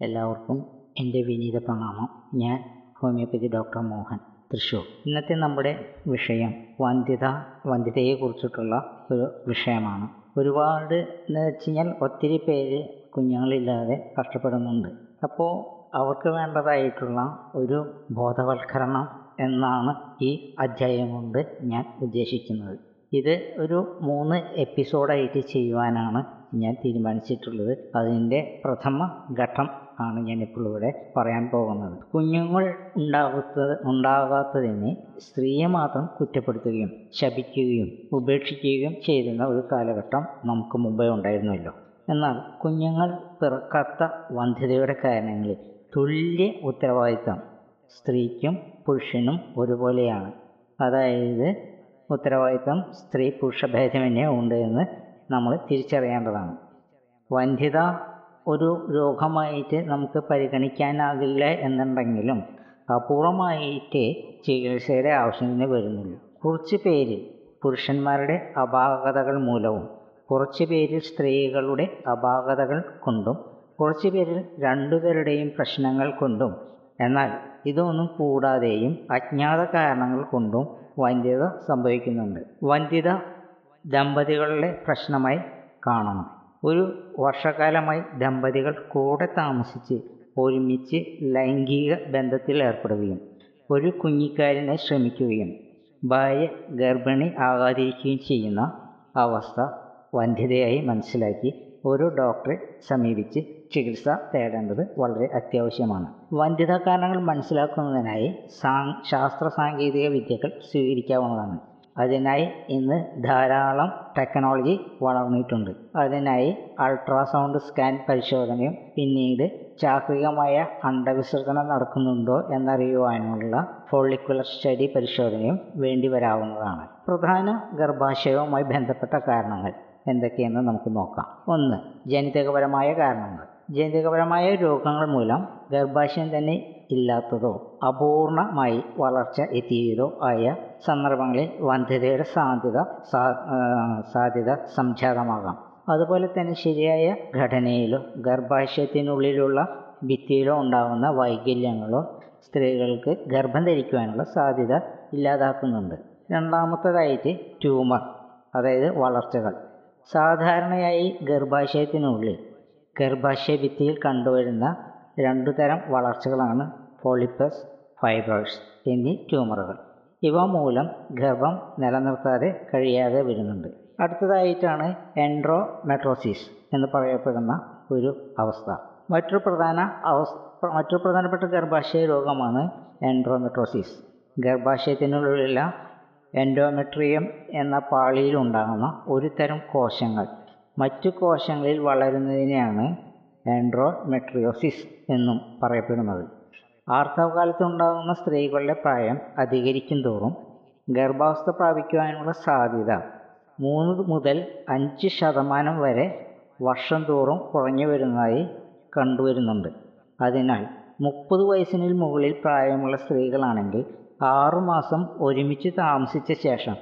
എല്ലാവർക്കും എന്റെ വിനീത പ്രണാമം. ഞാൻ ഹോമിയോപ്പതി ഡോക്ടർ മോഹൻ. തൃശൂർ. ഇന്നത്തെ നമ്മുടെ വിഷയം വന്ധ്യത വന്ധ്യതയെക്കുറിച്ചിട്ടുള്ള ഒരു വിഷയമാണ്. ഒരുപാട് എന്ന് വെച്ച് കഴിഞ്ഞാൽ ഒത്തിരി പേര് കുഞ്ഞുങ്ങളില്ലാതെ കഷ്ടപ്പെടുന്നുണ്ട്. അപ്പോൾ അവർക്ക് വേണ്ടതായിട്ടുള്ള ഒരു ബോധവൽക്കരണം എന്നാണ് ഈ അധ്യായം കൊണ്ട് ഞാൻ ഉദ്ദേശിക്കുന്നത്. ഇത് ഒരു മൂന്ന് എപ്പിസോഡായിട്ട് ചെയ്യുവാനാണ് ഞാൻ തീരുമാനിച്ചിട്ടുള്ളത് അതിന്റെ പ്രഥമ ഘട്ടം ആണ് ഞാനിപ്പോൾ ഇവിടെ പറയാൻ പോകുന്നത്. കുഞ്ഞുങ്ങൾ ഉണ്ടാകാത്തത് ഉണ്ടാകാത്തതിനെ സ്ത്രീയെ മാത്രം കുറ്റപ്പെടുത്തുകയും ശപിക്കുകയും ഉപേക്ഷിക്കുകയും ചെയ്തിരുന്ന ഒരു കാലഘട്ടം നമുക്ക് മുമ്പേ ഉണ്ടായിരുന്നല്ലോ. എന്നാൽ കുഞ്ഞുങ്ങൾ പിറക്കാത്ത വന്ധ്യതയുടെ കാരണങ്ങളിൽ തുല്യ ഉത്തരവാദിത്തം സ്ത്രീക്കും പുരുഷനും ഒരുപോലെയാണ്. അതായത് ഉത്തരവാദിത്തം സ്ത്രീ പുരുഷ ഭേദമന്യേ ഉണ്ട് എന്ന് നമ്മൾ തിരിച്ചറിയേണ്ടതാണ്. വന്ധ്യത ഒരു രോഗമായിട്ട് നമുക്ക് പരിഗണിക്കാനാകില്ല എന്നുണ്ടെങ്കിലും അപൂർവമായിട്ട് ചികിത്സയുടെ ആവശ്യത്തിന് വരുന്നുള്ളൂ. കുറച്ച് പേര് പുരുഷന്മാരുടെ അപാകതകൾ മൂലവും കുറച്ച് പേരിൽ സ്ത്രീകളുടെ അപാകതകൾ കൊണ്ടും കുറച്ച് പേരിൽ രണ്ടുപേരുടെയും പ്രശ്നങ്ങൾ കൊണ്ടും. എന്നാൽ ഇതൊന്നും കൂടാതെയും അജ്ഞാത കാരണങ്ങൾ കൊണ്ടും വന്ധ്യത സംഭവിക്കുന്നുണ്ട്. വന്ധ്യത ദമ്പതികളുടെ പ്രശ്നമായി കാണണം. ഒരു വർഷകാലമായി ദമ്പതികൾ കൂടെ താമസിച്ച് ഒരുമിച്ച് ലൈംഗിക ബന്ധത്തിൽ ഏർപ്പെടുകയും ഒരു കുഞ്ഞിക്കാരനെ ശ്രമിക്കുകയും ഭാര്യ ഗർഭിണി ആകാതിരിക്കുകയും ചെയ്യുന്ന അവസ്ഥ വന്ധ്യതയായി മനസ്സിലാക്കി ഒരു ഡോക്ടറെ സമീപിച്ച് ചികിത്സ തേടേണ്ടത് വളരെ അത്യാവശ്യമാണ്. വന്ധ്യതാ കാരണങ്ങൾ മനസ്സിലാക്കുന്നതിനായി സാ ശാസ്ത്ര സാങ്കേതിക വിദ്യകൾ സ്വീകരിക്കാവുന്നതാണ്. അതിനായി ഇന്ന് ധാരാളം ടെക്നോളജി വളർന്നിട്ടുണ്ട്. അതിനായി അൾട്രാസൗണ്ട് സ്കാൻ പരിശോധനയും പിന്നീട് ചാക്രികമായ അണ്ടവിസർജനം നടക്കുന്നുണ്ടോ എന്നറിയുവാനുള്ള ഫോളിക്കുലർ സ്റ്റഡി പരിശോധനയും വേണ്ടി വരാവുന്നതാണ്. പ്രധാന ഗർഭാശയവുമായി ബന്ധപ്പെട്ട കാരണങ്ങൾ എന്തൊക്കെയെന്ന് നമുക്ക് നോക്കാം. ഒന്ന് ജനിതകപരമായ കാരണങ്ങൾ. ജനിതകപരമായ രോഗങ്ങൾ മൂലം ഗർഭാശയം തന്നെ ഇല്ലാത്തതോ അപൂർണമായി വളർച്ച എത്തിയതോ ആയ സന്ദർഭങ്ങളിൽ വന്ധ്യതയുടെ സാധ്യത സാധ്യത സംജാതമാകാം. അതുപോലെ തന്നെ ശരിയായ ഘടനയിലോ ഗർഭാശയത്തിനുള്ളിലുള്ള ഭിത്തിയിലോ ഉണ്ടാകുന്ന വൈകല്യങ്ങളോ സ്ത്രീകൾക്ക് ഗർഭം ധരിക്കുവാനുള്ള സാധ്യത ഇല്ലാതാക്കുന്നുണ്ട്. രണ്ടാമത്തേതായിട്ട് ട്യൂമർ അതായത് വളർച്ചകൾ. സാധാരണയായി ഗർഭാശയത്തിനുള്ളിൽ ഗർഭാശയ ഭിത്തിയിൽ കണ്ടുവരുന്ന രണ്ടു തരം വളർച്ചകളാണ് പോളിപ്പസ് ഫൈബ്രോയിഡ്സ് എന്നീ ട്യൂമറുകൾ. ഇവ മൂലം ഗർഭം നിലനിർത്താതെ കഴിയാതെ വരുന്നുണ്ട്. അടുത്തതായിട്ടാണ് എൻഡ്രോമെട്രോസിസ് എന്ന് പറയപ്പെടുന്ന ഒരു അവസ്ഥ. മറ്റൊരു പ്രധാന അവസ്ഥ മറ്റൊരു പ്രധാനപ്പെട്ട ഗർഭാശയ രോഗമാണ് എൻഡ്രോമെട്രോസിസ്. ഗർഭാശയത്തിനുള്ളിലുള്ള എൻഡോമെട്രിയം എന്ന പാളിയിൽ ഉണ്ടാകുന്ന ഒരു തരം കോശങ്ങൾ. മറ്റു കോശങ്ങളിൽ വളരുന്നതിനെയാണ് എൻഡ്രോമെട്രിയോസിസ് എന്നും പറയപ്പെടുന്നത്. ആർത്തവകാലത്തുണ്ടാകുന്ന സ്ത്രീകളുടെ പ്രായം അധികരിക്കും തോറും ഗർഭാവസ്ഥ പ്രാപിക്കുവാനുള്ള സാധ്യത മൂന്ന് മുതൽ അഞ്ച് ശതമാനം വരെ വർഷം തോറും കുറഞ്ഞു വരുന്നതായി കണ്ടുവരുന്നുണ്ട്. അതിനാൽ മുപ്പത് വയസ്സിന് മുകളിൽ പ്രായമുള്ള സ്ത്രീകളാണെങ്കിൽ ആറുമാസം ഒരുമിച്ച് താമസിച്ച ശേഷം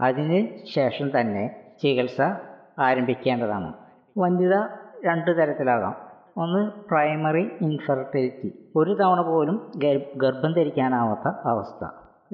അതിന് ശേഷം തന്നെ ചികിത്സ ആരംഭിക്കേണ്ടതാണ്. വന്ധ്യത രണ്ട് തരത്തിലാകാം. ഒന്ന് പ്രൈമറി ഇൻഫെർട്ടിലിറ്റി ഒരു തവണ പോലും ഗർഭം ധരിക്കാനാവാത്ത അവസ്ഥ.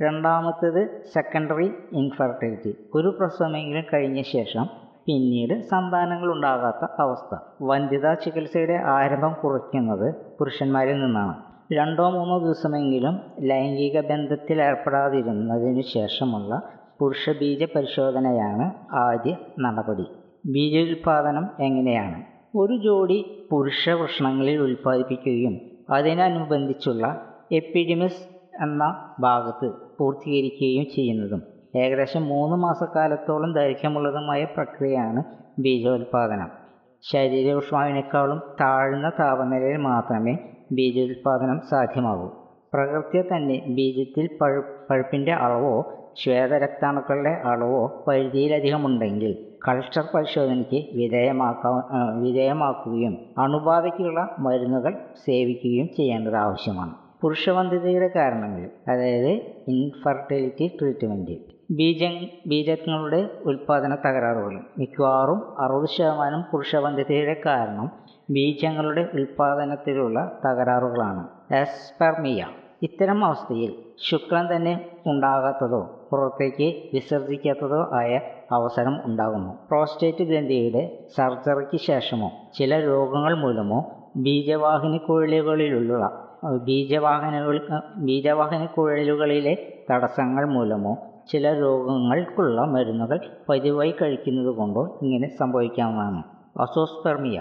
രണ്ടാമത്തേത് സെക്കൻഡറി ഇൻഫെർട്ടിലിറ്റി ഒരു പ്രസവമെങ്കിലും കഴിഞ്ഞ ശേഷം പിന്നീട് സന്താനങ്ങൾ ഉണ്ടാകാത്ത അവസ്ഥ. വന്ധ്യതാ ചികിത്സയുടെ ആരംഭം കുറയ്ക്കുന്നത് പുരുഷന്മാരിൽ നിന്നാണ്. രണ്ടോ മൂന്നോ ദിവസമെങ്കിലും ലൈംഗിക ബന്ധത്തിൽ ഏർപ്പെടാതിരുന്നതിനു ശേഷമുള്ള പുരുഷബീജ പരിശോധനയാണ് ആദ്യ നടപടി. ബീജോത്പാദനം എങ്ങനെയാണ്? ഒരു ജോഡി പുരുഷ വൃഷണങ്ങളിൽ ഉൽപ്പാദിപ്പിക്കുകയും അതിനനുബന്ധിച്ചുള്ള എപ്പിഡിമിസ് എന്ന ഭാഗത്ത് പൂർത്തീകരിക്കുകയും ചെയ്യുന്നതും ഏകദേശം മൂന്ന് മാസക്കാലത്തോളം ദൈർഘ്യമുള്ളതുമായ പ്രക്രിയയാണ് ബീജോത്പാദനം ശരീര ഊഷ്മാവിനേക്കാളും താഴ്ന്ന താപനിലയിൽ മാത്രമേ ബീജോത്പാദനം സാധ്യമാകൂ. പ്രകൃതിയെ തന്നെ ബീജത്തിൽ പഴു പഴുപ്പിന്റെ അളവോ ശ്വേതരക്താണുക്കളുടെ അളവോ പരിധിയിലധികമുണ്ടെങ്കിൽ കൾച്ചർ പരിശോധനയ്ക്ക് വിധേയമാക്കാ വിധേയമാക്കുകയും അണുബാധയ്ക്കുള്ള മരുന്നുകൾ സേവിക്കുകയും ചെയ്യേണ്ടത് ആവശ്യമാണ്. പുരുഷവന്ധ്യതയുടെ കാരണങ്ങൾ അതായത് ഇൻഫെർട്ടിലിറ്റി ട്രീറ്റ്മെന്റ് ബീജ ബീജങ്ങളുടെ ഉൽപ്പാദന തകരാറുകൾ. മിക്കവാറും അറുപത് ശതമാനം പുരുഷവന്ധ്യതയുടെ കാരണം ബീജങ്ങളുടെ ഉൽപ്പാദനത്തിലുള്ള തകരാറുകളാണ്. എസ്പെർമിയ ഇത്തരം അവസ്ഥയിൽ ശുക്രൻ തന്നെ ഉണ്ടാകാത്തതോ പുറത്തേക്ക് വിസർജിക്കാത്തതോ ആയ അവസരം ഉണ്ടാകുന്നു. പ്രോസ്റ്റേറ്റ് ഗ്രന്ഥിയുടെ സർജറിക്ക് ശേഷമോ ചില രോഗങ്ങൾ മൂലമോ ബീജവാഹിനി കുഴലുകളിലുള്ള ബീജവാഹനകൾ ബീജവാഹിനി കുഴലുകളിലെ തടസ്സങ്ങൾ മൂലമോ ചില രോഗങ്ങൾക്കുള്ള മരുന്നുകൾ പതിവായി കഴിക്കുന്നത് കൊണ്ടോ ഇങ്ങനെ സംഭവിക്കാവുന്നതാണ്. അസോസ്പെർമിയ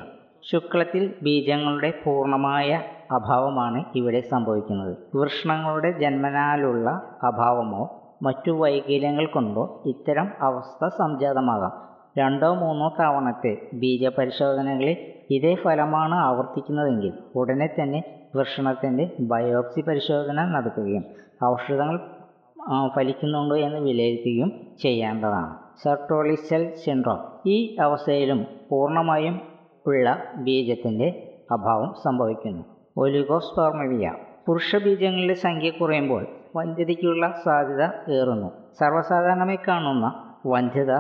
ശുക്ലത്തിൽ ബീജങ്ങളുടെ പൂർണമായ അഭാവമാണ് ഇവിടെ സംഭവിക്കുന്നത്. വൃഷ്ണങ്ങളുടെ ജന്മനാലുള്ള അഭാവമോ മറ്റു വൈകല്യങ്ങൾ കൊണ്ടോ ഇത്തരം അവസ്ഥ സംജാതമാകാം. രണ്ടോ മൂന്നോ തവണത്തെ ബീജപരിശോധനകളിൽ ഇതേ ഫലമാണ് ആവർത്തിക്കുന്നതെങ്കിൽ ഉടനെ തന്നെ വൃഷണത്തിന്റെ ബയോപ്സി പരിശോധന നടത്തുകയും ഔഷധങ്ങൾ ഫലിക്കുന്നുണ്ടോ എന്ന് വിലയിരുത്തുകയും ചെയ്യേണ്ടതാണ്. സർട്ടോളിസൽ സിൻഡ്രോം ഈ അവസ്ഥയിലും പൂർണമായും ഉള്ള ബീജത്തിന്റെ അഭാവം സംഭവിക്കുന്നു. ഒലിഗോസ്പെർമിയ പുരുഷ ബീജങ്ങളുടെ സംഖ്യ കുറയുമ്പോൾ വന്ധ്യതയ്ക്കുള്ള സാധ്യത ഏറുന്നു. സർവസാധാരണമായി കാണുന്ന വന്ധ്യത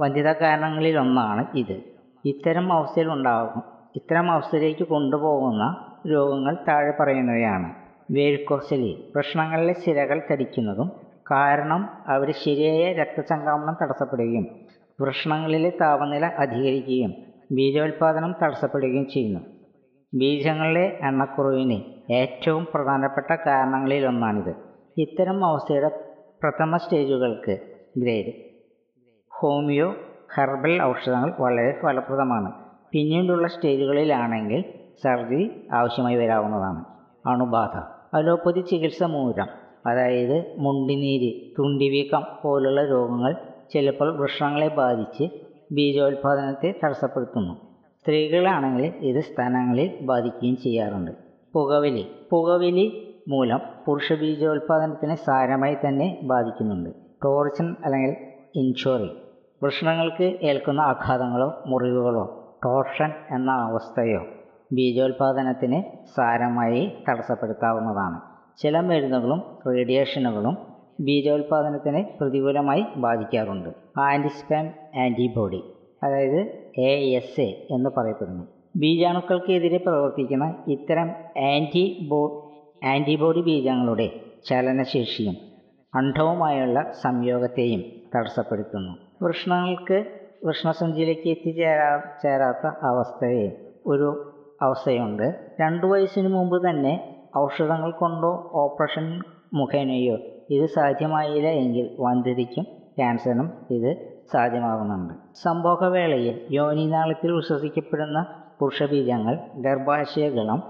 വന്ധ്യത കാരണങ്ങളിലൊന്നാണ് ഇത്. ഇത്തരം അവസ്ഥയിൽ ഉണ്ടാകും ഇത്തരം അവസ്ഥയിലേക്ക് കൊണ്ടുപോകുന്ന രോഗങ്ങൾ താഴെ പറയുന്നവയാണ്. വേഴ്ക്കോസലി പ്രശ്നങ്ങളിലെ സിരകൾ തടിക്കുന്നതും കാരണം അവിടെ ശരിയായ രക്തചംക്രമണം തടസ്സപ്പെടുകയും പ്രശ്നങ്ങളിലെ താപനില അധികരിക്കുകയും ബീജോൽപാദനം തടസ്സപ്പെടുകയും ചെയ്യുന്നു. ബീജങ്ങളിലെ എണ്ണക്കുറവിന് ഏറ്റവും പ്രധാനപ്പെട്ട കാരണങ്ങളിലൊന്നാണിത് ഇത്തരം അവസ്ഥയുടെ പ്രഥമ സ്റ്റേജുകൾക്ക് ഗ്രേഡ്. ഹോമിയോ ഹെർബൽ ഔഷധങ്ങൾ വളരെ ഫലപ്രദമാണ്. പിന്നീടുള്ള സ്റ്റേജുകളിലാണെങ്കിൽ സർജറി ആവശ്യമായി വരാവുന്നതാണ്. അണുബാധ അലോപ്പതി ചികിത്സ മൂലം അതായത് മുണ്ടിനീര് തുണ്ടിവീക്കം പോലുള്ള രോഗങ്ങൾ ചിലപ്പോൾ വൃഷണങ്ങളെ ബാധിച്ച് ബീജോത്പാദനത്തെ തടസ്സപ്പെടുത്തുന്നു. സ്ത്രീകളാണെങ്കിൽ ഇത് സ്ഥാനങ്ങളിൽ ബാധിക്കുകയും ചെയ്യാറുണ്ട്. പുകവലി. പുകവലി മൂലം പുരുഷ ബീജോത്പാദനത്തിന് സാരമായി തന്നെ ബാധിക്കുന്നുണ്ട്. ടോർച്ചൻ അല്ലെങ്കിൽ ഇൻഷോറി. വൃഷണങ്ങൾക്ക് ഏൽക്കുന്ന ആഘാതങ്ങളോ മുറിവുകളോ ടോർഷൻ എന്ന അവസ്ഥയോ ബീജോത്പാദനത്തിന് സാരമായി തടസ്സപ്പെടുത്താവുന്നതാണ്. ചില മരുന്നുകളും റേഡിയേഷനുകളും ബീജോത്പാദനത്തിനെ പ്രതികൂലമായി ബാധിക്കാറുണ്ട്. ആന്റിസ്പാം ആന്റിബോഡി അതായത് എ എസ് എ എന്ന് പറയപ്പെടുന്നു. ബീജാണുക്കൾക്കെതിരെ പ്രവർത്തിക്കുന്ന ഇത്തരം ആന്റിബോ ആന്റിബോഡി ബീജങ്ങളുടെ ചലനശേഷിയും അണ്ഡവുമായുള്ള സംയോഗത്തെയും തടസ്സപ്പെടുത്തുന്നു. വൃഷ്ണങ്ങൾക്ക് വൃഷ്ണസഞ്ചിയിലേക്ക് എത്തിച്ചേരാ ചേരാത്ത അവസ്ഥയെ ഒരു അവസ്ഥയുണ്ട്. രണ്ടു വയസ്സിന് മുമ്പ് തന്നെ ഔഷധങ്ങൾ കൊണ്ടോ ഓപ്പറേഷൻ മുഖേനയോ ഇത് സാധ്യമായില്ല എങ്കിൽ വന്ധ്യതയ്ക്കും ക്യാൻസറിനും ഇത് സാധ്യമാകുന്നുണ്ട്. സംഭോഗവേളയിൽ യോനിനാളത്തിൽ വിശ്വസിക്കപ്പെടുന്ന പുരുഷബീജങ്ങൾ ഗർഭാശയഗളം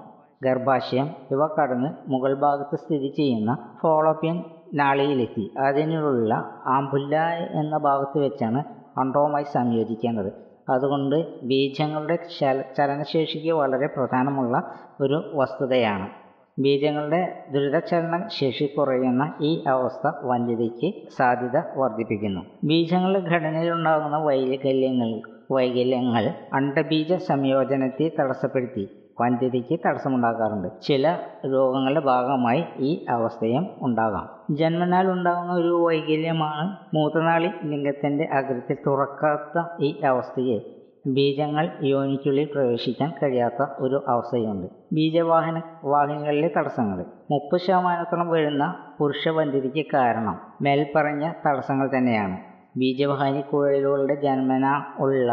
ഗർഭാശയം ഇവ കടന്ന് മുകൾ ഭാഗത്ത് സ്ഥിതി ചെയ്യുന്ന ഫോളോപ്യൻ നാളിയിലെത്തി. അതിനുള്ള ആംബുല്ല എന്ന ഭാഗത്ത് വെച്ചാണ് അണ്ടവുമായി സംയോജിക്കേണ്ടത്. അതുകൊണ്ട് ബീജങ്ങളുടെ ചല ചലനശേഷിക്ക് വളരെ പ്രധാനമുള്ള ഒരു വസ്തുതയാണ്. ബീജങ്ങളുടെ ദൃഢചലനം ശേഷി കുറയുന്ന ഈ അവസ്ഥ വന്ധ്യതയ്ക്ക് സാധ്യത വർദ്ധിപ്പിക്കുന്നു. ബീജങ്ങളുടെ ഘടനയിലുണ്ടാകുന്ന വൈകല്യങ്ങൾ വൈകല്യങ്ങൾ അണ്ടബീജ സംയോജനത്തെ തടസ്സപ്പെടുത്തി വന്ധ്യതയ്ക്ക് തടസ്സമുണ്ടാക്കാറുണ്ട് ചില രോഗങ്ങളുടെ ഭാഗമായി ഈ അവസ്ഥയും ഉണ്ടാകാം. ജന്മനാൽ ഉണ്ടാകുന്ന ഒരു വൈകല്യമാണ് മൂത്രനാളി ലിംഗത്തിന്റെ അഗ്രത്തിൽ തുറക്കാത്ത ഈ അവസ്ഥയെ ബീജങ്ങൾ യോനിക്കുള്ളിൽ പ്രവേശിക്കാൻ കഴിയാത്ത ഒരു അവസ്ഥയുണ്ട്. ബീജവാഹന വാഹിനികളിലെ തടസ്സങ്ങൾ. മുപ്പത് ശതമാനത്തോളം വരുന്ന പുരുഷവന്ധ്യതയ്ക്ക് കാരണം മേൽപ്പറഞ്ഞ തടസ്സങ്ങൾ തന്നെയാണ്. ബീജവാഹിനി കുഴലുകളുടെ ജന്മന ഉള്ള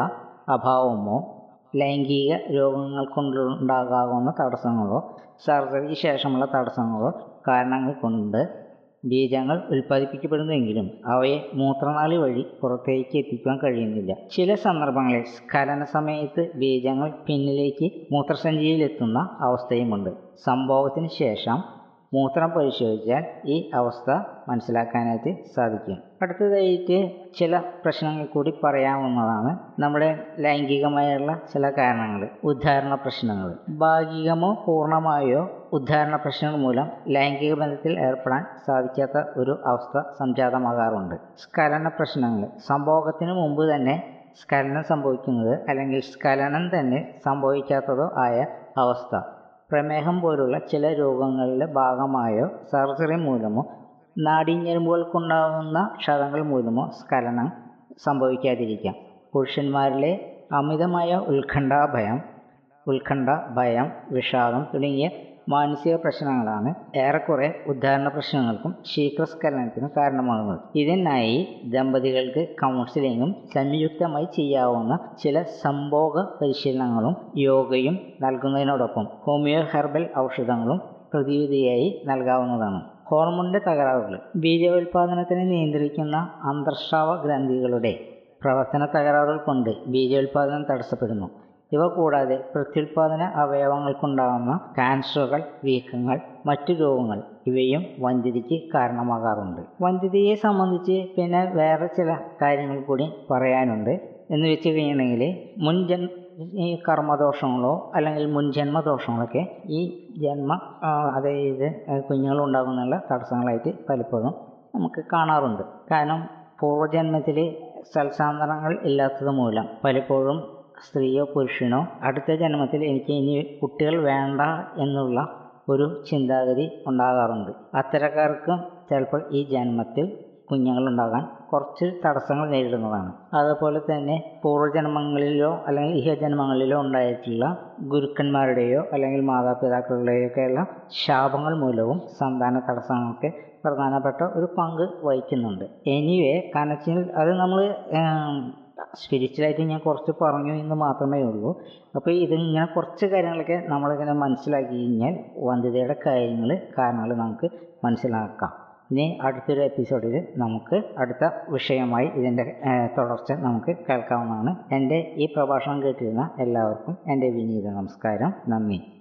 അഭാവമോ ലൈംഗിക രോഗങ്ങൾ കൊണ്ടുണ്ടാകാവുന്ന തടസ്സങ്ങളോ സർജറിക്ക് ശേഷമുള്ള തടസ്സങ്ങളോ കാരണങ്ങൾ കൊണ്ട് ബീജങ്ങൾ ഉൽപ്പാദിപ്പിക്കപ്പെടുന്നുവെങ്കിലും അവയെ മൂത്രനാളി വഴി പുറത്തേക്ക് എത്തിക്കുവാൻ കഴിയുന്നില്ല. ചില സന്ദർഭങ്ങളിൽ സ്ഖലന സമയത്ത് ബീജങ്ങൾ പിന്നിലേക്ക് മൂത്രസഞ്ചിയിലെത്തുന്ന അവസ്ഥയുമുണ്ട്. സംഭവത്തിന് ശേഷം മൂത്രം പരിശോധിച്ചാൽ ഈ അവസ്ഥ മനസ്സിലാക്കാനായിട്ട് സാധിക്കും. അടുത്തതായിട്ട് ചില പ്രശ്നങ്ങൾ കൂടി പറയാവുന്നതാണ് നമ്മുടെ ലൈംഗികമായുള്ള ചില കാരണങ്ങൾ ഉദ്ധാരണ പ്രശ്നങ്ങൾ. ഭാഗികമോ പൂർണമായോ ഉദ്ധാരണ പ്രശ്നങ്ങൾ മൂലം ലൈംഗിക ബന്ധത്തിൽ ഏർപ്പെടാൻ സാധിക്കാത്ത ഒരു അവസ്ഥ സംജാതമാകാറുണ്ട്. സ്കലന പ്രശ്നങ്ങൾ. സംഭോഗത്തിന് മുമ്പ് തന്നെ സ്കലനം സംഭവിക്കുന്നത് അല്ലെങ്കിൽ സ്കലനം തന്നെ സംഭവിക്കാത്തതോ ആയ അവസ്ഥ. പ്രമേഹം പോലുള്ള ചില രോഗങ്ങളുടെ ഭാഗമായോ സർജറി മൂലമോ നാടിഞ്ഞെരുമ്പുകൾക്കുണ്ടാകുന്ന ക്ഷതങ്ങൾ മൂലമോ സ്കലനം സംഭവിക്കാതിരിക്കാം. പുരുഷന്മാരിലെ അമിതമായ ഉത്കണ്ഠാഭയം ഉത്കണ്ഠ ഭയം വിഷാദം തുടങ്ങിയ മാനസിക പ്രശ്നങ്ങളാണ്. ഏറെക്കുറെ ഉദ്ധാരണ പ്രശ്നങ്ങൾക്കും ശീഘ്രസ്ഖലനത്തിനും കാരണമാകുന്നത്. ഇതിനായി ദമ്പതികൾക്ക് കൗൺസിലിങ്ങും സംയുക്തമായി ചെയ്യാവുന്ന ചില സംഭോഗ പരിശീലനങ്ങളും യോഗയും നൽകുന്നതിനോടൊപ്പം ഹോമിയോ ഹെർബൽ ഔഷധങ്ങളും പ്രതിവിധിയായി നൽകാവുന്നതാണ്. ഹോർമോണിന്റെ തകരാറുകൾ ബീജോത്പാദനത്തിനെ നിയന്ത്രിക്കുന്ന അന്തർസ്രാവ ഗ്രന്ഥികളുടെ പ്രവർത്തന തകരാറുകൾ കൊണ്ട് ബീജോൽപാദനം തടസ്സപ്പെടുന്നു. ഇവ കൂടാതെ പ്രത്യുൽപാദന അവയവങ്ങൾക്കുണ്ടാകുന്ന ക്യാൻസറുകൾ വീക്കങ്ങൾ മറ്റു രോഗങ്ങൾ ഇവയും വന്ധ്യതയ്ക്ക് കാരണമാകാറുണ്ട്. വന്ധ്യതയെ സംബന്ധിച്ച് പിന്നെ വേറെ ചില കാര്യങ്ങൾ കൂടി പറയാനുണ്ട്. എന്ന് വെച്ച് കഴിഞ്ഞിട്ടുണ്ടെങ്കിൽ മുൻജൻ ഈ കർമ്മദോഷങ്ങളോ അല്ലെങ്കിൽ മുൻജന്മദോഷങ്ങളൊക്കെ ഈ ജന്മ അതായത് കുഞ്ഞുങ്ങളുണ്ടാകുന്നുള്ള തടസ്സങ്ങളായിട്ട് പലപ്പോഴും നമുക്ക് കാണാറുണ്ട്. കാരണം പൂർവജന്മത്തിൽ സൽസാന്തനങ്ങൾ ഇല്ലാത്തത് മൂലം പലപ്പോഴും സ്ത്രീയോ പുരുഷനോ അടുത്ത ജന്മത്തിൽ എനിക്ക് ഇനി കുട്ടികൾ വേണ്ട എന്നുള്ള ഒരു ചിന്താഗതി ഉണ്ടാകാറുണ്ട്. അത്തരക്കാർക്ക് ചിലപ്പോൾ ഈ ജന്മത്തിൽ കുഞ്ഞുങ്ങളുണ്ടാകാൻ കുറച്ച് തടസ്സങ്ങൾ നേരിടുന്നതാണ്. അതുപോലെ തന്നെ പൂർവജന്മങ്ങളിലോ അല്ലെങ്കിൽ ഇഹജന്മങ്ങളിലോ ഉണ്ടായിട്ടുള്ള ഗുരുക്കന്മാരുടെയോ അല്ലെങ്കിൽ മാതാപിതാക്കളുടെയോ ഒക്കെയുള്ള ശാപങ്ങൾ മൂലവും സന്താന തടസ്സങ്ങൾക്ക് പ്രധാനപ്പെട്ട ഒരു പങ്ക് വഹിക്കുന്നുണ്ട്. എനിവേ കനച്ചിൽ അത് നമ്മൾ സ്പിരിച്വലായിട്ട് ഞാൻ കുറച്ച് പറഞ്ഞു എന്ന് മാത്രമേ ഉള്ളൂ. അപ്പോൾ ഇതിങ്ങനെ കുറച്ച് കാര്യങ്ങളൊക്കെ നമ്മളിങ്ങനെ മനസ്സിലാക്കി കഴിഞ്ഞാൽ വന്ധ്യതയുടെ കാര്യങ്ങൾ കാരണങ്ങൾ നമുക്ക് മനസ്സിലാക്കാം. ഇനി അടുത്തൊരു എപ്പിസോഡിൽ നമുക്ക് അടുത്ത വിഷയമായി ഇതിന്റെ തുടർച്ച നമുക്ക് കേൾക്കാവുന്നതാണ്. എന്റെ ഈ പ്രഭാഷണം കേട്ടിരുന്ന എല്ലാവർക്കും എന്റെ വിനീത നമസ്കാരം. നന്ദി.